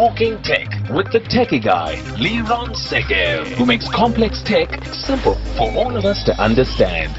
Talking Tech with the techie guy, Liron Segev, who makes complex tech simple for all of us to understand.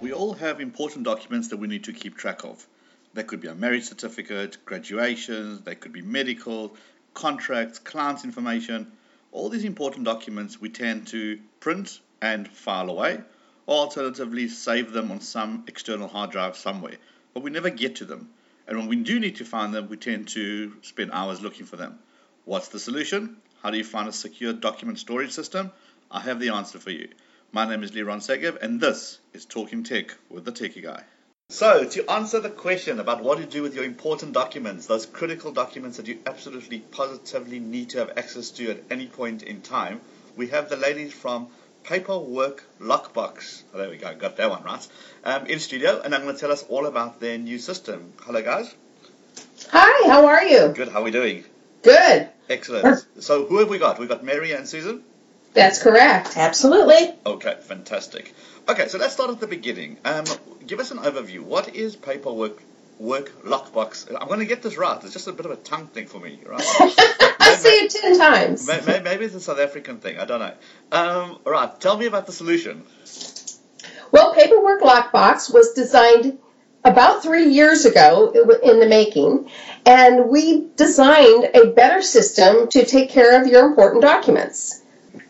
We all have important documents that we need to keep track of. That could be a marriage certificate, graduations, that could be medical, contracts, clients' information. All these important documents we tend to print and file away, or alternatively save them on some external hard drive somewhere. But we never get to them. And when we do need to find them, we tend to spend hours looking for them. What's the solution? How do you find a secure document storage system? I have the answer for you. My name is Liron Segev, and this is Talking Tech with the Techie Guy. So, to answer the question about what to do with your important documents, those critical documents that you absolutely positively need to have access to at any point in time, we have the ladies from Paperwork Lockbox. Oh, there we go, got that one right. Um, in studio, and I'm going to tell us all about their new system. Hello, guys. Hi, how are you? Good. How are we doing? Good. Excellent. So, who have we got? We've got Mary and Susan. That's correct. Absolutely. Okay, fantastic. Okay, so let's start at the beginning. Um, give us an overview. What is Paperwork Work Lockbox? I'm going to get this right. It's just a bit of a tongue thing for me, right? I say it ten times. Maybe, maybe it's a South African thing. I don't know. Um, right, tell me about the solution. Well, Paperwork Lockbox was designed about three years ago in the making, and we designed a better system to take care of your important documents.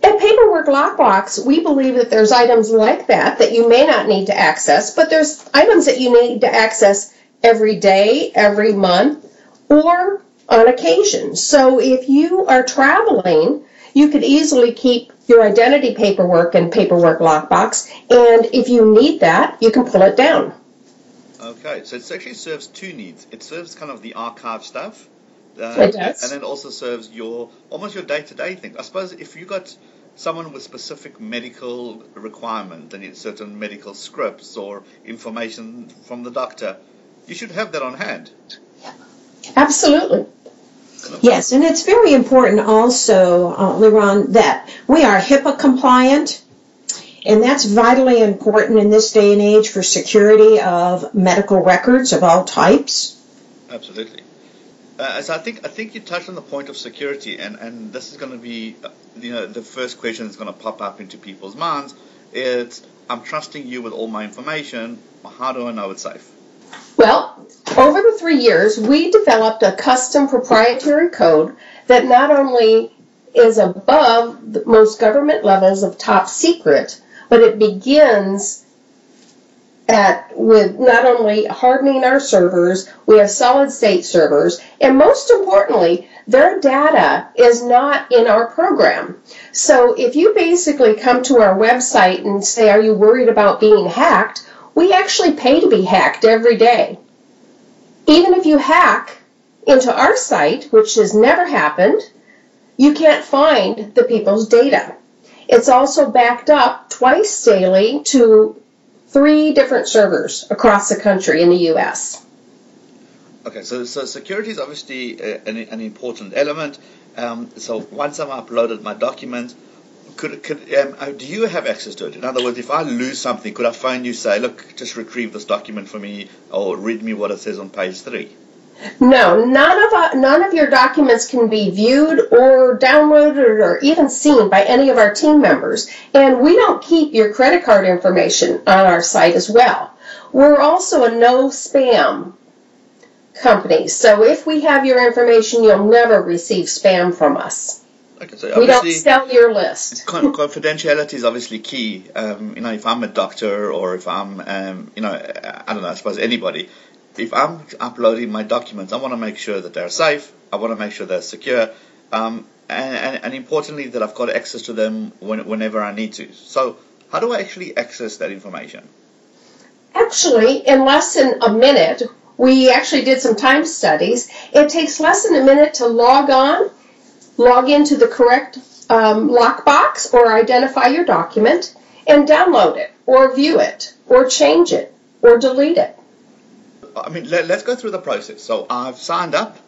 At Paperwork Lockbox, we believe that there's items like that that you may not need to access, but there's items that you need to access every day, every month, or on occasion. So if you are traveling, you could easily keep your identity paperwork in Paperwork Lockbox, and if you need that, you can pull it down. Okay, so it actually serves two needs. It serves kind of the archive stuff, uh, it does. and then it also serves your almost your day-to-day thing. I suppose if you got someone with specific medical requirement, they need certain medical scripts or information from the doctor, you should have that on hand. Absolutely. Yes, and it's very important also, uh, Liron, that we are HIPAA compliant, and that's vitally important in this day and age for security of medical records of all types. Absolutely. Uh, so I think I think you touched on the point of security, and, and this is going to be, uh, you know, the first question that's going to pop up into people's minds. It's I'm trusting you with all my information. How do I know it's safe? Well, over the three years, we developed a custom proprietary code that not only is above most government levels of top secret, but it begins at with not only hardening our servers, we have solid state servers, and most importantly, their data is not in our program. So if you basically come to our website and say, Are you worried about being hacked? We actually pay to be hacked every day. Even if you hack into our site, which has never happened, you can't find the people's data. It's also backed up twice daily to three different servers across the country in the U.S. Okay, so, so security is obviously an, an, important element. Um, so once I've uploaded my document, could, could um, uh, do you have access to it? In other words, if I lose something, could I phone you, say, look, just retrieve this document for me, or read me what it says on page three? No, none of our, none of your documents can be viewed or downloaded or even seen by any of our team members, and we don't keep your credit card information on our site as well. We're also a no spam company, so if we have your information, you'll never receive spam from us. Okay, so we don't sell your list. confidentiality is obviously key. Um, you know, if I'm a doctor or if I'm, um, you know, I don't know, I suppose anybody, if I'm uploading my documents, I want to make sure that they're safe. I want to make sure they're secure, um, and, and, and, importantly that I've got access to them when, whenever I need to. So, how do I actually access that information? Actually, in less than a minute, we actually did some time studies. It takes less than a minute to log on, log into the correct um, lockbox or identify your document, and download it, or view it, or change it, or delete it. I mean, let, us go through the process. So I've signed up.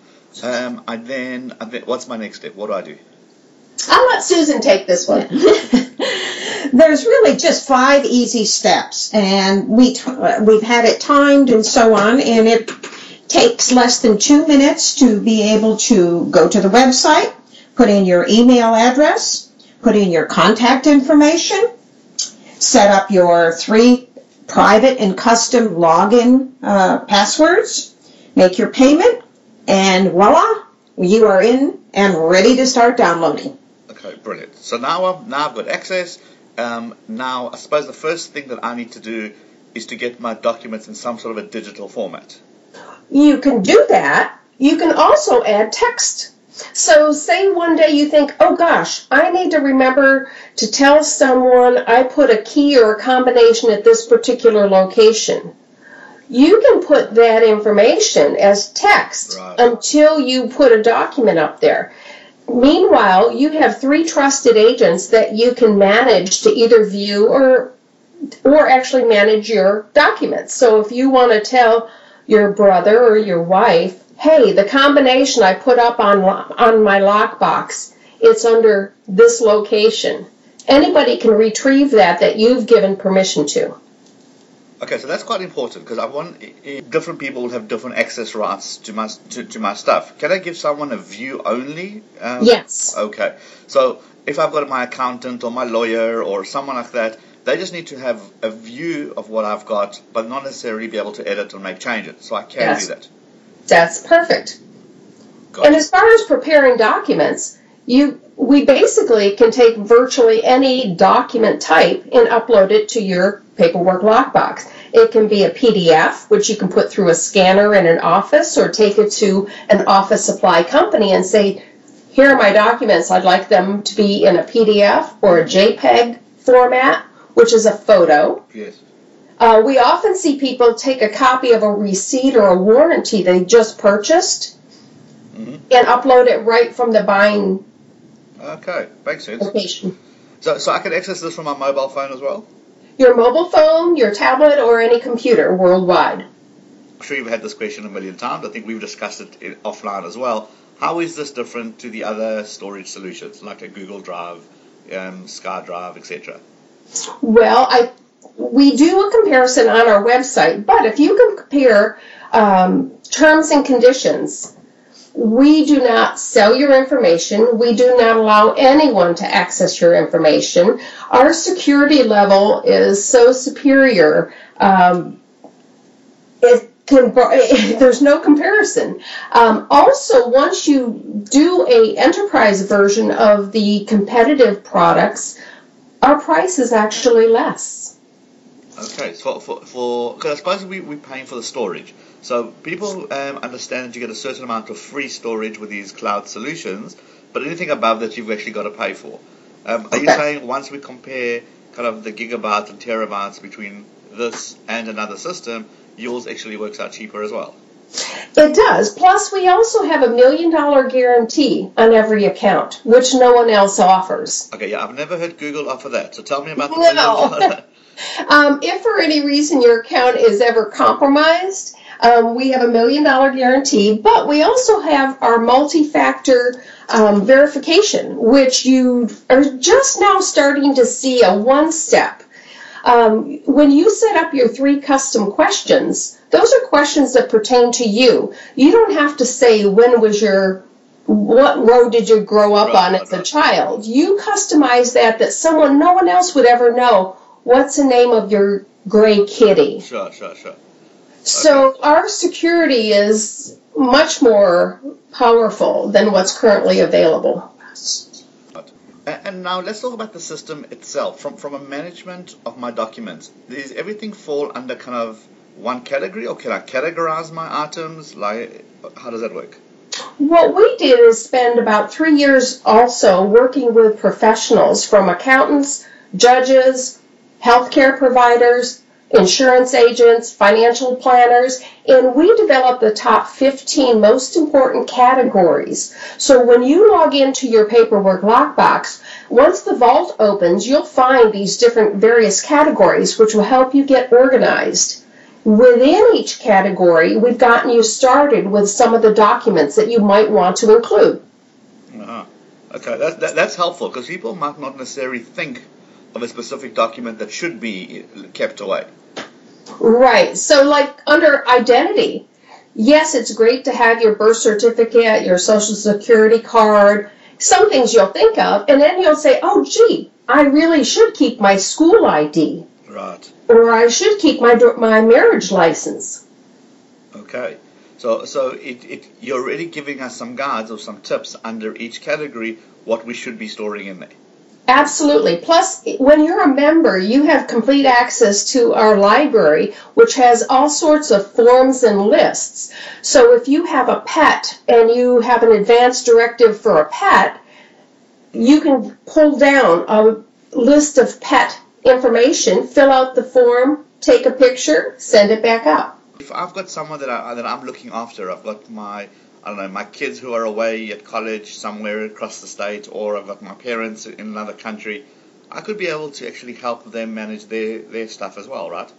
Um, I then, I then, what's my next step? What do I do? I'll let Susan take this one. There's really just five easy steps, and we t- uh, we've had it timed and so on, and it takes less than two minutes to be able to go to the website, put in your email address, put in your contact information, set up your three private and custom login uh, passwords, make your payment, and voila, you are in and ready to start downloading. Okay, brilliant. So now I've, now I've got access. Um, now, I suppose the first thing that I need to do is to get my documents in some sort of a digital format. You can do that. You can also add text. So, say one day you think, oh gosh, I need to remember to tell someone I put a key or a combination at this particular location. You can put that information as text Right. until you put a document up there. Meanwhile, you have three trusted agents that you can manage to either view or or actually manage your documents. So if you want to tell your brother or your wife, hey, the combination I put up on on my lockbox, it's under this location. Anybody can retrieve that that you've given permission to. Okay, so that's quite important because I want different people will have different access rights to my to, to my stuff. Can I give someone a view only? Um, Yes. Okay, so if I've got my accountant or my lawyer or someone like that, they just need to have a view of what I've got, but not necessarily be able to edit or make changes. So I can Yes. do that. That's perfect. Got And it. as far as preparing documents, you we basically can take virtually any document type and upload it to your paperwork lockbox. It can be a PDF, which you can put through a scanner in an office, or take it to an office supply company and say, "Here are my documents. I'd like them to be in a PDF or a JPEG format, which is a photo." Yes. Uh, we often see people take a copy of a receipt or a warranty they just purchased Mhm. and upload it right from the buying Okay, makes sense. location. So, so I can access this from my mobile phone as well. Your mobile phone, your tablet, or any computer worldwide. I'm sure you've had this question a million times. I think we've discussed it in, offline as well. How is this different to the other storage solutions like a Google Drive, um, SkyDrive, etc.? Well, I we do a comparison on our website, but if you can compare um, terms and conditions, we do not sell your information. We do not allow anyone to access your information. Our security level is so superior. Um, it can, there's no comparison. Um, also, once you do a enterprise version of the competitive products, our price is actually less. Okay, so for for because I suppose we we're paying for the storage. So people um, understand that you get a certain amount of free storage with these cloud solutions, but anything above that you've actually got to pay for. Um, are you saying once we compare kind of the gigabytes and terabytes between this and another system, yours actually works out cheaper as well? It does. Plus, we also have a million dollar guarantee on every account, which no one else offers. Okay, yeah, I've never heard Google offer that. So tell me about the No. million dollar- Um, if for any reason your account is ever compromised, um, we have a million dollar guarantee, but we also have our multi factor um, verification, which you are just now starting to see a one step. Um, when you set up your three custom questions, those are questions that pertain to you. You don't have to say when was your what road did you grow up on as a child? You customize that that someone, no one else would ever know. What's the name of your gray kitty? Sure, sure, sure. So our security is much more powerful than what's currently available. And now let's talk about the system itself. From from a management of my documents, does everything fall under kind of one category, or can I categorize my items? Like, how does that work? What we did is spend about three years also working with professionals from accountants, judges, healthcare providers, insurance agents, financial planners, and we develop the top 15 most important categories. So when you log into your paperwork lockbox, once the vault opens, you'll find these different various categories which will help you get organized. Within each category, we've gotten you started with some of the documents that you might want to include. Uh-huh. Okay, that, that, that's helpful because people might not necessarily think of a specific document that should be kept away. Right. So, like under identity, yes, it's great to have your birth certificate, your social security card, some things you'll think of, and then you'll say, oh, gee, I really should keep my school ID. Right. Or I should keep my, my marriage license. Okay. So, so it, it, you're already giving us some guides or some tips under each category what we should be storing in there. Absolutely. Plus, when you're a member, you have complete access to our library, which has all sorts of forms and lists. So if you have a pet and you have an advance directive for a pet, you can pull down a list of pet information, fill out the form, take a picture, send it back up. If I've got someone that, I, that I'm looking after, I've got my I don't know, my kids who are away at college somewhere across the state, or I've got my parents in another country, I could be able to actually help them manage their, their stuff as well, right?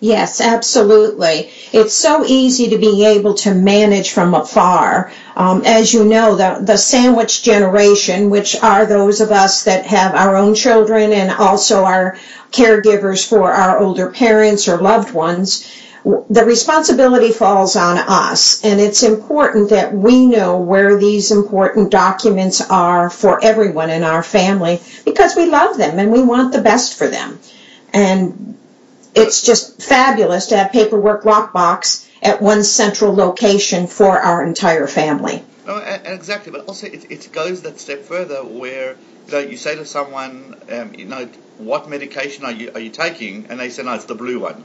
Yes, absolutely. It's so easy to be able to manage from afar. Um, as you know, the, the sandwich generation, which are those of us that have our own children and also our caregivers for our older parents or loved ones, the responsibility falls on us, and it's important that we know where these important documents are for everyone in our family because we love them and we want the best for them. And it's just fabulous to have paperwork lockbox at one central location for our entire family. No, exactly, but also it, it goes that step further where you, know, you say to someone, um, you know, what medication are you are you taking, and they say, no, it's the blue one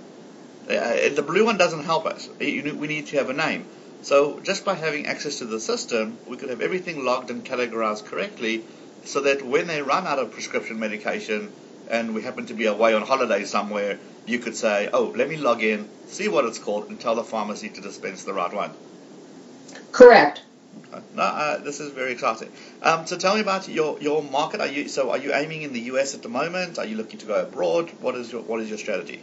uh, the blue one doesn't help us. We need to have a name. So just by having access to the system, we could have everything logged and categorized correctly so that when they run out of prescription medication and we happen to be away on holiday somewhere, you could say, oh, let me log in, see what it's called, and tell the pharmacy to dispense the right one. Correct. No, uh, this is very exciting. Um, so tell me about your, your market. Are you so are you aiming in the US at the moment? Are you looking to go abroad? What is your what is your strategy?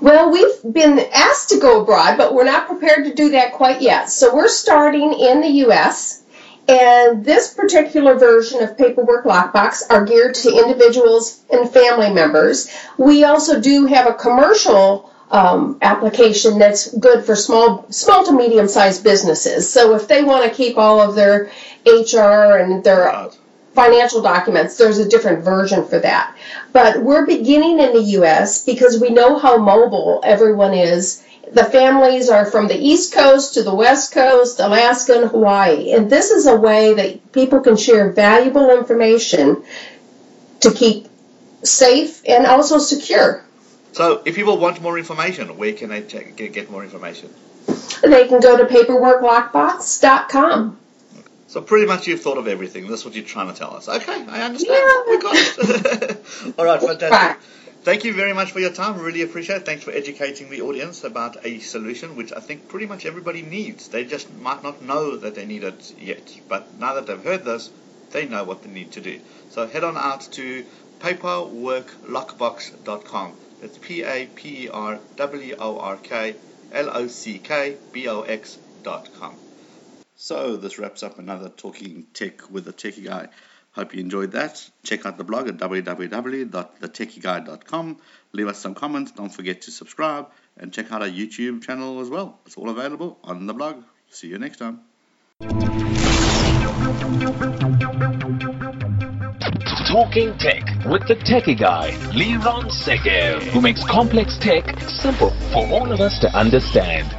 Well, we've been asked to go abroad, but we're not prepared to do that quite yet. So we're starting in the U.S. And this particular version of Paperwork Lockbox are geared to individuals and family members. We also do have a commercial um, application that's good for small, small to medium sized businesses. So if they want to keep all of their HR and their financial documents, there's a different version for that. But we're beginning in the U.S. because we know how mobile everyone is. The families are from the East Coast to the West Coast, Alaska, and Hawaii. And this is a way that people can share valuable information to keep safe and also secure. So, if people want more information, where can they check, get more information? They can go to paperworklockbox.com. So pretty much you've thought of everything. That's what you're trying to tell us. Okay, I understand. Yeah. We got it. All right, fantastic. Thank you very much for your time. Really appreciate it. Thanks for educating the audience about a solution which I think pretty much everybody needs. They just might not know that they need it yet. But now that they've heard this, they know what they need to do. So head on out to paperworklockbox.com. That's P A P E R W O R K L O C K B O X dot com. So this wraps up another Talking Tech with the Techie Guy. Hope you enjoyed that. Check out the blog at www.thetechieguy.com. Leave us some comments. Don't forget to subscribe and check out our YouTube channel as well. It's all available on the blog. See you next time. Talking Tech with the Techie Guy, Liron Segev, who makes complex tech simple for all of us to understand.